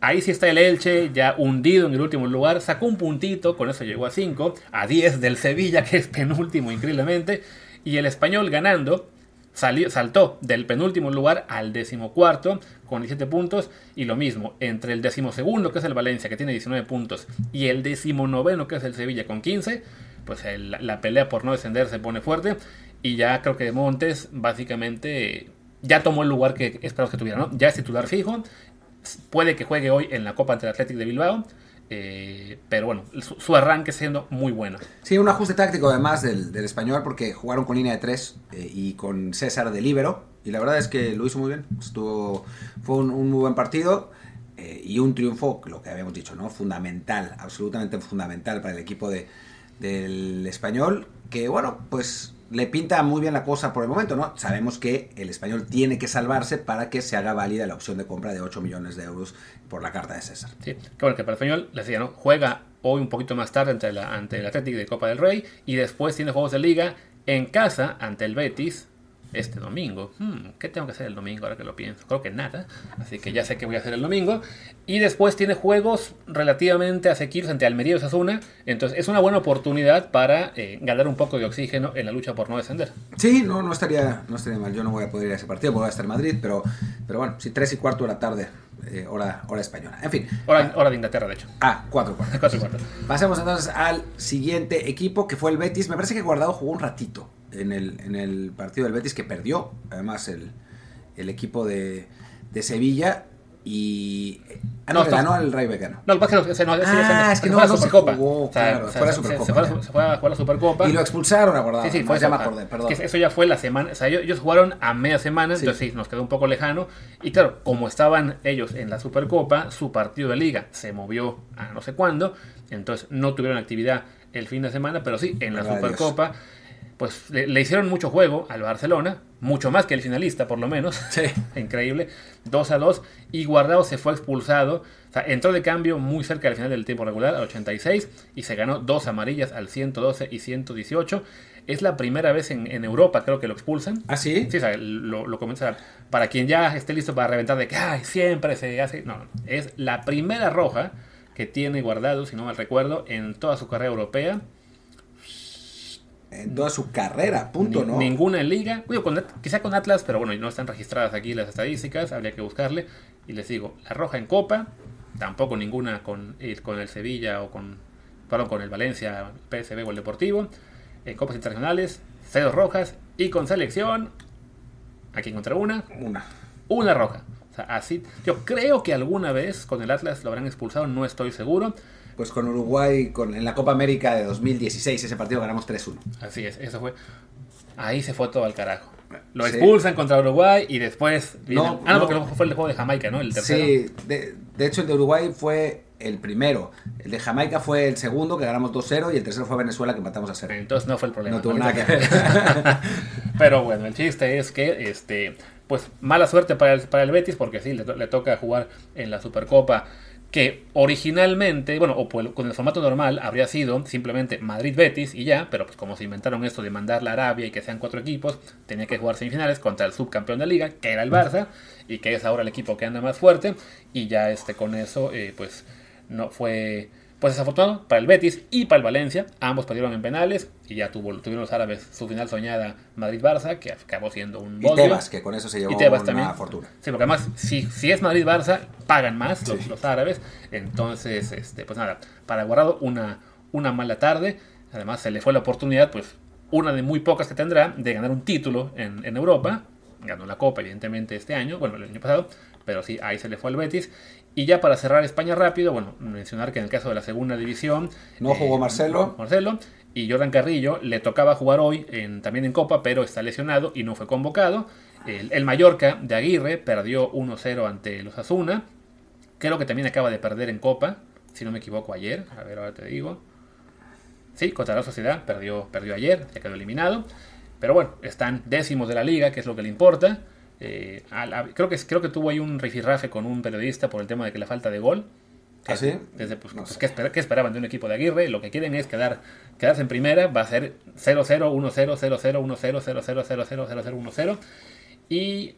ahí sí está el Elche ya hundido en el último lugar, sacó un puntito, con eso llegó a 5, a 10 del Sevilla que es penúltimo increíblemente y el español ganando salió, saltó del penúltimo lugar al decimocuarto con 17 puntos y lo mismo entre el decimosegundo que es el Valencia que tiene 19 puntos y el decimonoveno que es el Sevilla con 15 pues la pelea por no descender se pone fuerte y ya creo que Montes básicamente ya tomó el lugar que esperamos que tuviera, ¿no? Ya es titular fijo, puede que juegue hoy en la Copa ante el Athletic de Bilbao, eh, pero bueno, su, arranque siendo muy bueno. Sí, un ajuste táctico además del, del español porque jugaron con línea de 3 y con César de Libero. Y la verdad es que lo hizo muy bien. Estuvo, fue un, un muy buen partido eh, y un triunfo, lo que habíamos dicho, ¿no? Fundamental, absolutamente fundamental para el equipo de, del español. Que bueno, pues le pinta muy bien la cosa por el momento, ¿no? Sabemos que el español tiene que salvarse para que se haga válida la opción de compra de 8 millones de euros por la carta de César. Sí, bueno, que para el español, les decía, ¿no? Juega hoy un poquito más tarde ante, ante el Athletic de Copa del Rey y después tiene juegos de liga en casa ante el Betis este domingo. Hmm, ¿Qué tengo que hacer el domingo ahora que lo pienso? Creo que nada, así que ya sé qué voy a hacer el domingo. Y después tiene juegos relativamente asequibles ante Almería y Osasuna, entonces es una buena oportunidad para eh, ganar un poco de oxígeno en la lucha por no descender. Sí, no, no estaría, no estaría mal. Yo no voy a poder ir a ese partido, porque voy a estar en Madrid, pero, pero bueno, sí, tres y cuarto de la tarde, eh, hora, hora española. En fin. Hora, hora de Inglaterra, de hecho. Ah, cuatro y cuarto. Cuatro y cuarto. Pasemos entonces al siguiente equipo, que fue el Betis. Me parece que Guardado jugó un ratito en el, en el partido del Betis, que perdió, además, el, el equipo de, de Sevilla. Y Ah, no, ganó el Rey Becano. No, lo que pasa es que no, ah, es que no, la Supercopa. Jugó, claro, fue la se- Supercopa. Se, fue, a se jugar la Supercopa. Y lo expulsaron, acordado. Sí, sí, no, fue ya eso, acordé, perdón. Que eso ya fue la semana. O sea, ellos, ellos jugaron a media semana, Sí. entonces sí, nos quedó un poco lejano. Y claro, como estaban ellos en la Supercopa, su partido de liga se movió a no sé cuándo. Entonces no tuvieron actividad el fin de semana, pero sí, en la Dios. Pues le, le hicieron mucho juego al Barcelona, mucho más que el finalista, por lo menos. Sí. Increíble. 2 a 2. Y Guardado se fue expulsado. O sea, entró de cambio muy cerca del final del tiempo regular, al 86, y se ganó dos amarillas al 112 y 118. Es la primera vez en, en Europa, creo que lo expulsan. ¿Ah, sí? Sí, o sea, lo, lo comienza para quien ya esté listo para reventar de que Ay, siempre se hace. No, no, es la primera roja que tiene guardado, si no mal recuerdo, en toda su carrera europea. En toda su carrera, punto, Ni- ¿no? Ninguna en liga. Digo, con quizá con Atlas, pero bueno, no están registradas aquí las estadísticas, habría que buscarle. Y les digo, la roja en Copa, tampoco ninguna con, el- con el Sevilla o con, perdón, con el Valencia, PSV o el Deportivo. En Copas Internacionales, cero rojas. Y con selección, aquí encontré una, Una. una roja. O sea, así, yo creo que alguna vez con el Atlas lo habrán expulsado, no estoy seguro. Pues con Uruguay, con, en la Copa América de 2016, ese partido ganamos 3-1. Así es, eso fue. Ahí se fue todo al carajo. Lo Sí. expulsan contra Uruguay y después. viene- No, ah, no, no. porque fue el juego de Jamaica, ¿no? El tercero. Sí, de, de hecho el de Uruguay fue el primero. El de Jamaica fue el segundo, que ganamos 2-0, y el tercero fue Venezuela, que empatamos a 0. Entonces no fue el problema. No tuvo nada que ver. Pero bueno, el chiste es que, este, pues mala suerte para el, para el Betis, porque sí, le, le toca jugar en la Supercopa, que originalmente, bueno, o por- con el formato normal habría sido simplemente Madrid-Betis y ya, pero pues como se inventaron esto de mandarla a Arabia y que sean cuatro equipos, tenía que jugar semifinales contra el subcampeón de liga, que era el Barça, y que es ahora el equipo que anda más fuerte, y ya este, con eso, eh, pues no fue pues desafortunado para el Betis y para el Valencia. Ambos perdieron en penales y ya tuvo, tuvieron los árabes su final soñada Madrid-Barça, que acabó siendo un Y. Tebas, que con eso se llevó una también. fortuna. Sí, porque además, si, si es Madrid-Barça, pagan más los, Sí. los árabes. Entonces, este, pues nada, para Guardado una, una mala tarde. Además, se le fue la oportunidad, pues una de muy pocas que tendrá, de ganar un título en, en Europa. Ganó la Copa, evidentemente, este año, bueno, el año pasado, pero sí, ahí se le fue al Betis. Y ya para cerrar España rápido, bueno, mencionar que en el caso de la segunda división... No jugó Marcelo. Marcelo. Y Jordan Carrillo le tocaba jugar hoy en, también en Copa, pero está lesionado y no fue convocado. El, el Mallorca de Aguirre perdió 1-0 ante los Asuna. Creo que también acaba de perder en Copa, si no me equivoco, ayer. A ver, ahora te digo. Sí, contra la Sociedad, perdió, perdió ayer, ya quedó eliminado. Pero bueno, están décimos de la liga, que es lo que le importa. Eh, a la- creo, que, creo que tuvo ahí un rifirrafe con un periodista por el tema de que la falta de gol. ¿Ah, sí? Desde, pues, No pues. ¿qué, espera- qué esperaban de un equipo de Aguirre? Lo que quieren es quedar, quedarse en primera. Va a ser 0-0, 1-0, 0-0, 1-0, 0-0, 0-0, 0-0, 1-0. Y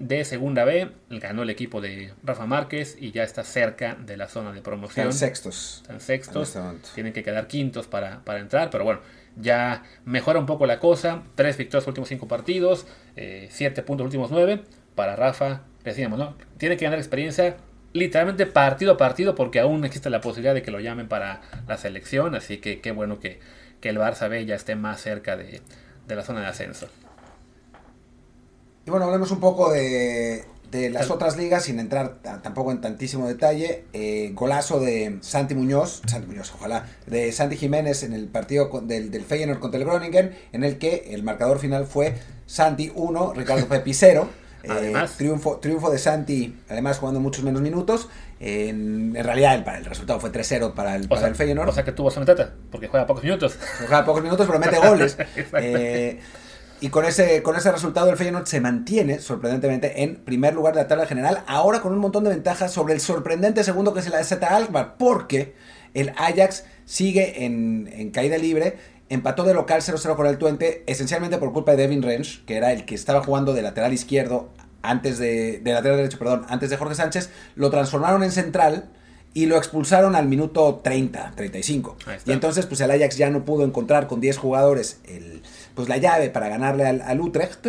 de segunda B ganó el equipo de Rafa Márquez y ya está cerca de la zona de promoción. Están sextos. Están sextos. este. Tienen que quedar quintos para, para entrar, pero bueno, ya mejora un poco la cosa. Tres victorias los últimos cinco partidos, eh, siete puntos los últimos nueve. Para Rafa, decíamos, ¿no? Tiene que ganar experiencia literalmente partido a partido porque aún existe la posibilidad de que lo llamen para la selección, así que qué bueno que, que el Barça B ya esté más cerca de, de la zona de ascenso. Y bueno, hablemos un poco de, de las otras ligas, sin entrar ta- tampoco en tantísimo detalle. Eh, golazo de Santi Muñoz, Santi Muñoz, ojalá, de Santi Jiménez en el partido con- del, del Feyenoord contra el Groningen, en el que el marcador final fue Santi 1, Ricardo Pepi 0. Eh, Además. triunfo, triunfo de Santi, además jugando muchos menos minutos. En, en realidad el, el resultado fue 3-0 para el, para sea, el Feyenoord. o sea que tuvo sonatata, porque juega pocos minutos. Juega pocos minutos, pero mete goles. Eh, y con ese, con ese resultado, el Feyenoord se mantiene, sorprendentemente, en primer lugar de la tabla general. Ahora con un montón de ventajas sobre el sorprendente segundo que es el AZ Alkmaar. Porque el Ajax sigue en, en caída libre. Empató de local 0-0 con el Twente, esencialmente por culpa de Devin Rensch, que era el que estaba jugando de lateral izquierdo antes de, de lateral derecho, perdón, antes de Jorge Sánchez. Lo transformaron en central y lo expulsaron al minuto 30, 35. Ahí está. Y entonces, pues el Ajax ya no pudo encontrar con 10 jugadores el, pues la llave para ganarle al, al Utrecht.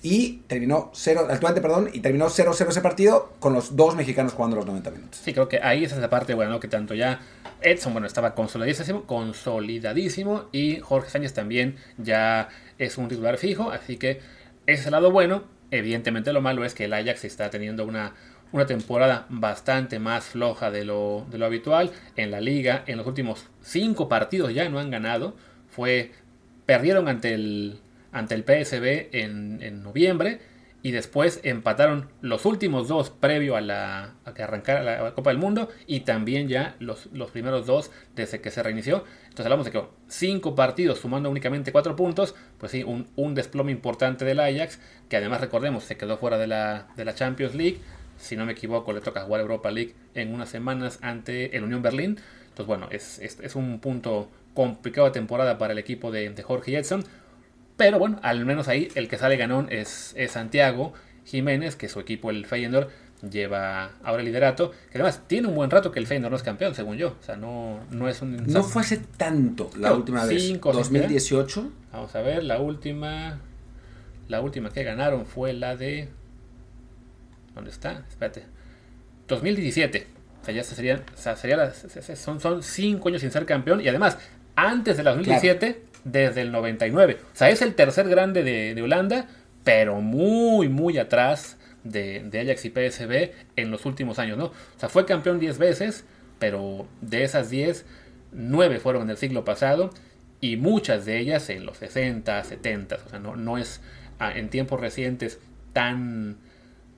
Y terminó 0, al Twente, perdón, y terminó 0-0 ese partido con los dos mexicanos jugando los 90 minutos. Sí, creo que ahí esa es la parte, bueno, que tanto ya Edson, bueno, estaba consolidadísimo, consolidadísimo y Jorge Sánchez también ya es un titular fijo, así que ese es el lado bueno. Evidentemente lo malo es que el Ajax está teniendo una, una temporada bastante más floja de lo, de lo habitual. En la liga, en los últimos cinco partidos ya no han ganado. Fue, perdieron ante el, ante el PSB en, noviembre y después empataron los últimos dos previo a, la, a que arrancara la Copa del Mundo y también ya los, los primeros dos desde que se reinició. Entonces hablamos de que cinco partidos sumando únicamente cuatro puntos, pues sí, un, un desplome importante del Ajax, que además recordemos se quedó fuera de la, de la Champions League. Si no me equivoco, le toca jugar Europa League en unas semanas ante el Unión Berlín. Entonces, bueno, es, es, es un punto complicado de temporada para el equipo de, de Jorge Jetson. Pero bueno, al menos ahí el que sale ganón es, es Santiago Jiménez, que su equipo, el Feyenoord, lleva ahora el liderato. Que además tiene un buen rato que el Feyenoord no es campeón, según yo. O sea, no, no es un. No fue hace tanto la última vez. ¿sí? 2018. Vamos a ver, la última. La última que ganaron fue la de. ¿Dónde está? Espérate. 2017. O sea, ya se serían. O sea, sería la- son, son cinco años sin ser campeón. Y además, antes de la 2017, desde el 99. O sea, es el tercer grande de, de Holanda, pero muy, muy atrás de, de Ajax y PSV en los últimos años, ¿no? O sea, fue campeón 10 veces, pero de esas 10, 9 fueron en el siglo pasado y muchas de ellas en los 60, 70. O sea, no, no es ah, en tiempos recientes tan,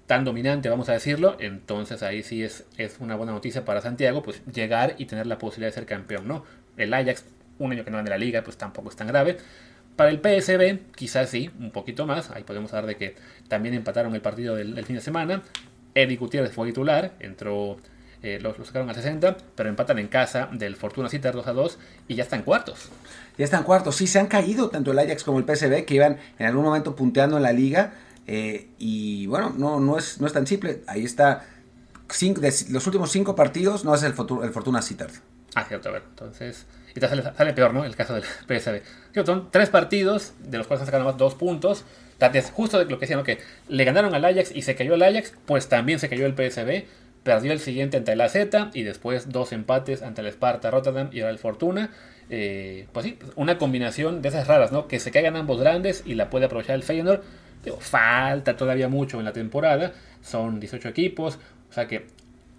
tan dominante, vamos a decirlo. Entonces ahí sí es, es una buena noticia para Santiago, pues llegar y tener la posibilidad de ser campeón, ¿no? El Ajax, un año que no gana la liga, pues tampoco es tan grave. Para el PSB, quizás sí, un poquito más. Ahí podemos hablar de que también empataron el partido del, del fin de semana. Eddie Gutiérrez fue titular, entró, eh, los, los sacaron al 60, pero empatan en casa del Fortuna Citar 2 a 2 y ya están cuartos. Ya están cuartos. Sí, se han caído tanto el Ajax como el PSV, que iban en algún momento punteando en la liga. eh, y bueno, no, no, es, no es tan simple. Ahí está. Cinco, de los últimos cinco partidos no es el, Fortuna, el Fortuna Sittard. Ah, cierto, a ver. Entonces, y te sale, sale peor, ¿no? El caso del PSV. Digo, Son tres partidos, de los cuales han sacado más dos puntos. Es justo de lo que decían, ¿no? Que le ganaron al Ajax y se cayó el Ajax, pues también se cayó el PSV. Perdió el siguiente ante el AZ y después dos empates ante el Sparta Rotterdam y ahora el Fortuna. Eh, pues sí, una combinación de esas raras, ¿no? Que se caigan ambos grandes y la puede aprovechar el Feyenoord. Digo, falta todavía mucho en la temporada. Son 18 equipos. O sea que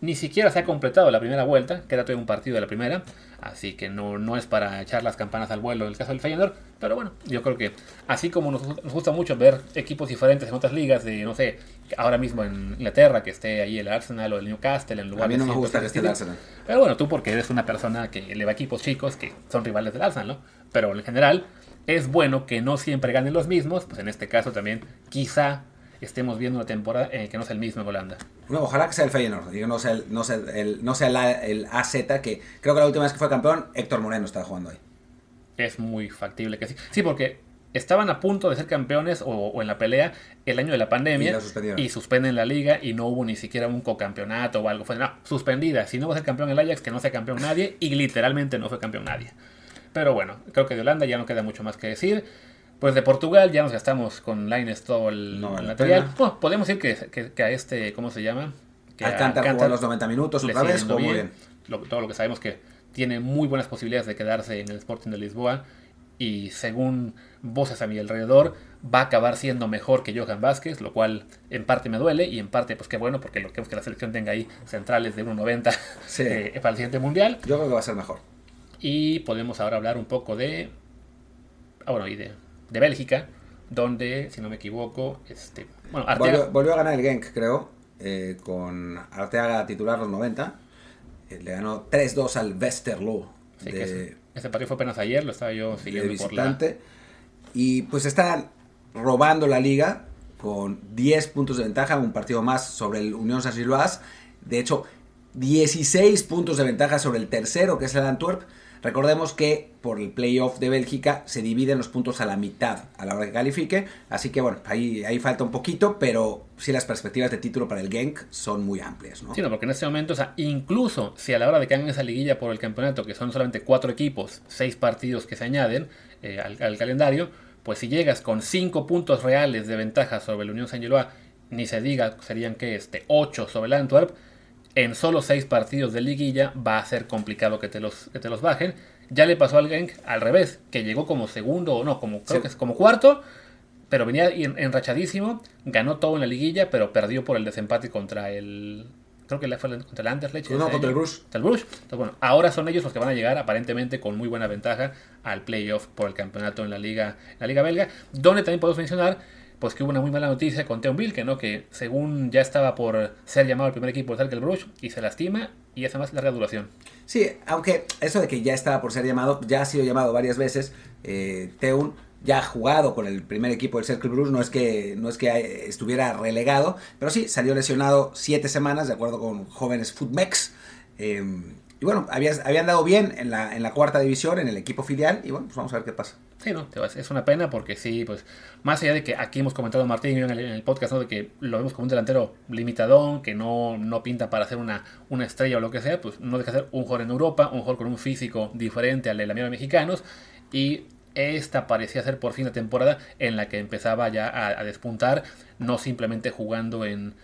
ni siquiera se ha completado la primera vuelta, queda todavía un partido de la primera, así que no, no es para echar las campanas al vuelo en el caso del Feyenoord, pero bueno, yo creo que así como nos, nos gusta mucho ver equipos diferentes en otras ligas, de no sé, ahora mismo en Inglaterra, que esté ahí el Arsenal o el Newcastle en lugar A mí de no me gusta que ese esté el. Arsenal. Pero bueno, tú porque eres una persona que le va a equipos chicos que son rivales del Arsenal, ¿no? Pero en general es bueno que no siempre ganen los mismos, pues en este caso también quizá estemos viendo una temporada eh, que no es el mismo en Holanda. No, ojalá que sea el Feyenoord, digo, no sea, el, no sea, el, no sea la- el AZ, que creo que la última vez que fue campeón, Héctor Moreno estaba jugando ahí. Es muy factible que sí. Sí, porque estaban a punto de ser campeones o, o en la pelea el año de la pandemia Y y suspenden la liga y no hubo ni siquiera un cocampeonato o algo. Fue no, suspendida. Si no va a ser campeón el Ajax, que no sea campeón nadie y literalmente no fue campeón nadie. Pero bueno, creo que de Holanda ya no queda mucho más que decir. Pues de Portugal ya nos gastamos con Lines todo el, No vale material. Bueno, podemos decir que, que- que a este, ¿cómo se llama? Que a Alcántara jugó los 90 minutos otra vez, jugó muy bien. Lo- todo lo que sabemos que tiene muy buenas posibilidades de quedarse en el Sporting de Lisboa y según voces a mi alrededor va a acabar siendo mejor que Johan Vázquez, lo cual en parte me duele y en parte pues qué bueno porque lo que queremos que la selección tenga ahí centrales de 1.90 Sí. eh, para el siguiente mundial Yo creo que va a ser mejor. y podemos ahora hablar un poco de ah, bueno y de, de Bélgica donde si no me equivoco este bueno Arteaga Volvió, volvió a ganar el Genk, creo, eh, con Arteaga titular los 90. Eh, le ganó 3-2 al Westerlo sí, de, ese, ese partido fue apenas ayer lo estaba yo de siguiendo por la visitante. Y pues están robando la liga con 10 puntos de ventaja, un partido más sobre el Unión Saint-Gilloise. De hecho, 16 puntos de ventaja sobre el tercero, que es el Antwerp. Recordemos que por el playoff de Bélgica se dividen los puntos a la mitad a la hora que califique. Así que bueno, ahí, ahí falta un poquito, pero sí las perspectivas de título para el Genk son muy amplias, ¿no? Sí, no, porque en este momento, o sea, incluso si a la hora de que hagan esa liguilla por el campeonato, que son solamente cuatro equipos, seis partidos que se añaden eh, al, al calendario, pues si llegas con cinco puntos reales de ventaja sobre la Unión Saint Gilloise, ni se diga, serían que este, ocho sobre el Antwerp, en solo seis partidos de liguilla va a ser complicado que te los, que te los bajen. Ya le pasó al Genk al revés, que llegó como segundo o no, como creo que es como cuarto, pero venía enrachadísimo, ganó todo en la liguilla, pero perdió por el desempate contra el creo que fue contra el Anderlecht. No, contra el Bruce. Contra el Bruce. Entonces, bueno, ahora son ellos los que van a llegar aparentemente con muy buena ventaja al playoff por el campeonato en la liga, la liga belga, donde también podemos mencionar pues que hubo una muy mala noticia con Teon que no que según ya estaba por ser llamado al primer equipo de el Bruce y se lastima y hace más larga duración. Sí, aunque eso de que ya estaba por ser llamado, ya ha sido llamado varias veces, eh, Teun ya ha jugado con el primer equipo del Cercle Bruce, no es que, no es que estuviera relegado, pero sí, salió lesionado siete semanas, de acuerdo con jóvenes Footmex. Em, y bueno, había, habían dado bien en la, en la cuarta división, en el equipo filial, y bueno, pues vamos a ver qué pasa. Sí, no, es una pena porque sí, pues más allá de que aquí hemos comentado Martín y yo en el, podcast, ¿no? de que lo vemos como un delantero limitadón, que no, no pinta para hacer una, una estrella o lo que sea, pues no deja de ser un jugador en Europa, un jugador con un físico diferente al de la mayoría de mexicanos, y esta parecía ser por fin la temporada en la que empezaba ya a, despuntar, no simplemente jugando en,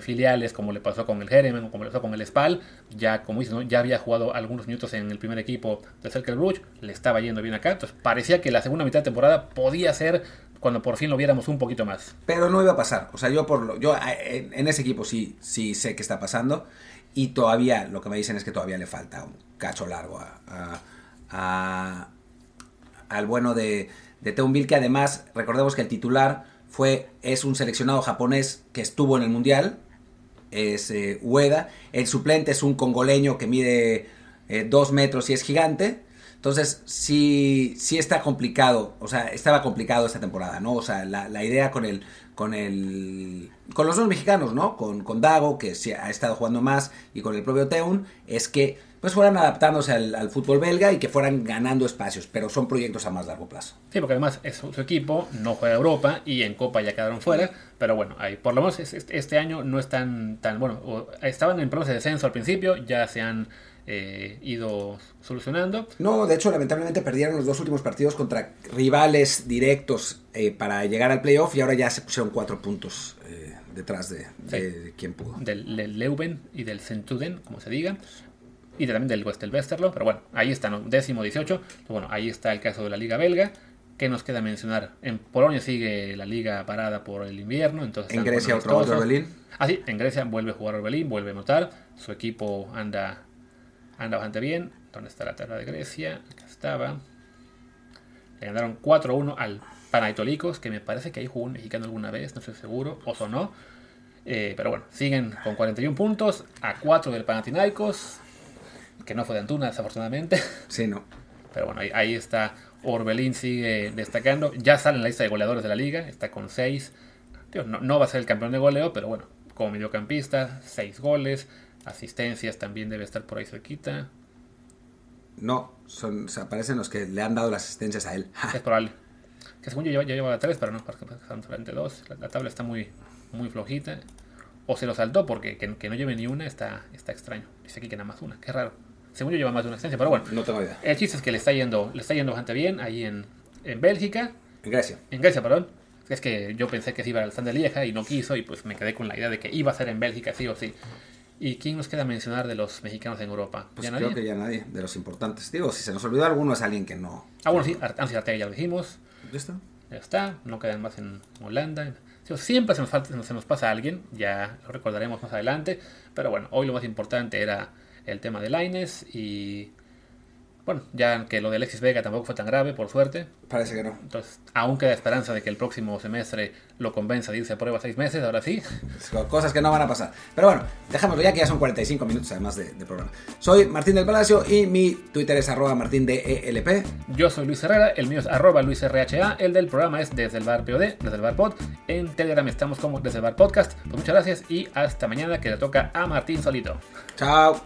filiales como le pasó con el Jeremen o como le pasó con el Spal, ya como dice, ya había jugado algunos minutos en el primer equipo de Cercle Bruges, le estaba yendo bien acá, parecía que la segunda mitad de temporada podía ser cuando por fin lo viéramos un poquito más. Pero no iba a pasar, o sea, yo por lo, yo en, ese equipo sí, sí sé que está pasando y todavía lo que me dicen es que todavía le falta un cacho largo a al bueno de, de que además, recordemos que el titular fue, es un seleccionado japonés que estuvo en el Mundial, es eh, Ueda. El suplente es un congoleño que mide eh, dos metros y es gigante. Entonces, sí, sí está complicado, o sea, estaba complicado esta temporada, ¿no? O sea, la, la idea con el, con el, con los dos mexicanos, ¿no? Con, con Dago, que sí ha estado jugando más, y con el propio Teun, es que pues fueran adaptándose al, fútbol belga y que fueran ganando espacios, pero son proyectos a más largo plazo. Sí, porque además es su, equipo no juega Europa y en Copa ya quedaron fuera, pero bueno, ahí, por lo menos este año no están tan, bueno, estaban en proceso de descenso al principio, ya se han eh, ido solucionando. No, de hecho, lamentablemente perdieron los dos últimos partidos contra rivales directos eh, para llegar al playoff y ahora ya se pusieron cuatro puntos eh, detrás de, quien pudo. Del, del, Leuven y del Centuden, como se diga y también del Westerlo, pero bueno, ahí está, ¿no? décimo 18, bueno, ahí está el caso de la liga belga, ¿qué nos queda mencionar? En Polonia sigue la liga parada por el invierno, entonces... En Grecia otro Orbelín. Ah, sí, en Grecia vuelve a jugar Orbelín, vuelve a notar, su equipo anda, anda bastante bien, ¿dónde está la tabla de Grecia? Acá estaba. Le ganaron 4-1 al Panaitolicos, que me parece que ahí jugó un mexicano alguna vez, no estoy seguro, o no. Eh, pero bueno, siguen con 41 puntos, a 4 del Panathinaikos, que no fue de Antuna, desafortunadamente. Sí, no. Pero bueno, ahí, está. Orbelín sigue destacando. Ya sale en la lista de goleadores de la liga. Está con 6. No, va a ser el campeón de goleo, pero bueno, como mediocampista, 6 goles. Asistencias también debe estar por ahí cerquita. No, son, se aparecen los que le han dado las asistencias a él. es probable. Que según yo ya lleva 3, pero no, porque son solamente 2. La, tabla está muy, muy flojita. O se lo saltó porque que, no lleve ni una está, está extraño. Dice aquí que nada más una. Qué raro. Según yo lleva más de una asistencia, pero bueno. No tengo idea. El chiste es que le está yendo, le está yendo bastante bien ahí en, en Bélgica. En Grecia. En Grecia, perdón. Es que yo pensé que se iba al stand de Lieja y no quiso y pues me quedé con la idea de que iba a ser en Bélgica sí o sí. ¿Y quién nos queda mencionar de los mexicanos en Europa? Pues creo que ya nadie, de los importantes. Digo, si se nos olvidó alguno es alguien que no... Ah, bueno, sí, Ansi Arteaga ya lo dijimos. ¿Ya está? Ya está, no quedan más en Holanda. Siempre se nos, falta, se nos pasa alguien, ya lo recordaremos más adelante. Pero bueno, hoy lo más importante era el tema de Lines y bueno, ya que lo de Alexis Vega tampoco fue tan grave, por suerte. Parece que no. Entonces, aún queda esperanza de que el próximo semestre lo convenza de irse a prueba seis meses, ahora sí. Cosas que no van a pasar. Pero bueno, dejámoslo ya que ya son 45 minutos además de, programa. Soy Martín del Palacio y mi Twitter es arroba martín de ELP. Yo soy Luis Herrera, el mío es arroba Luis RHA, el del programa es desde el bar POD, desde el bar pod. En Telegram estamos como desde el bar podcast. Pues muchas gracias y hasta mañana que le toca a Martín solito. Chao.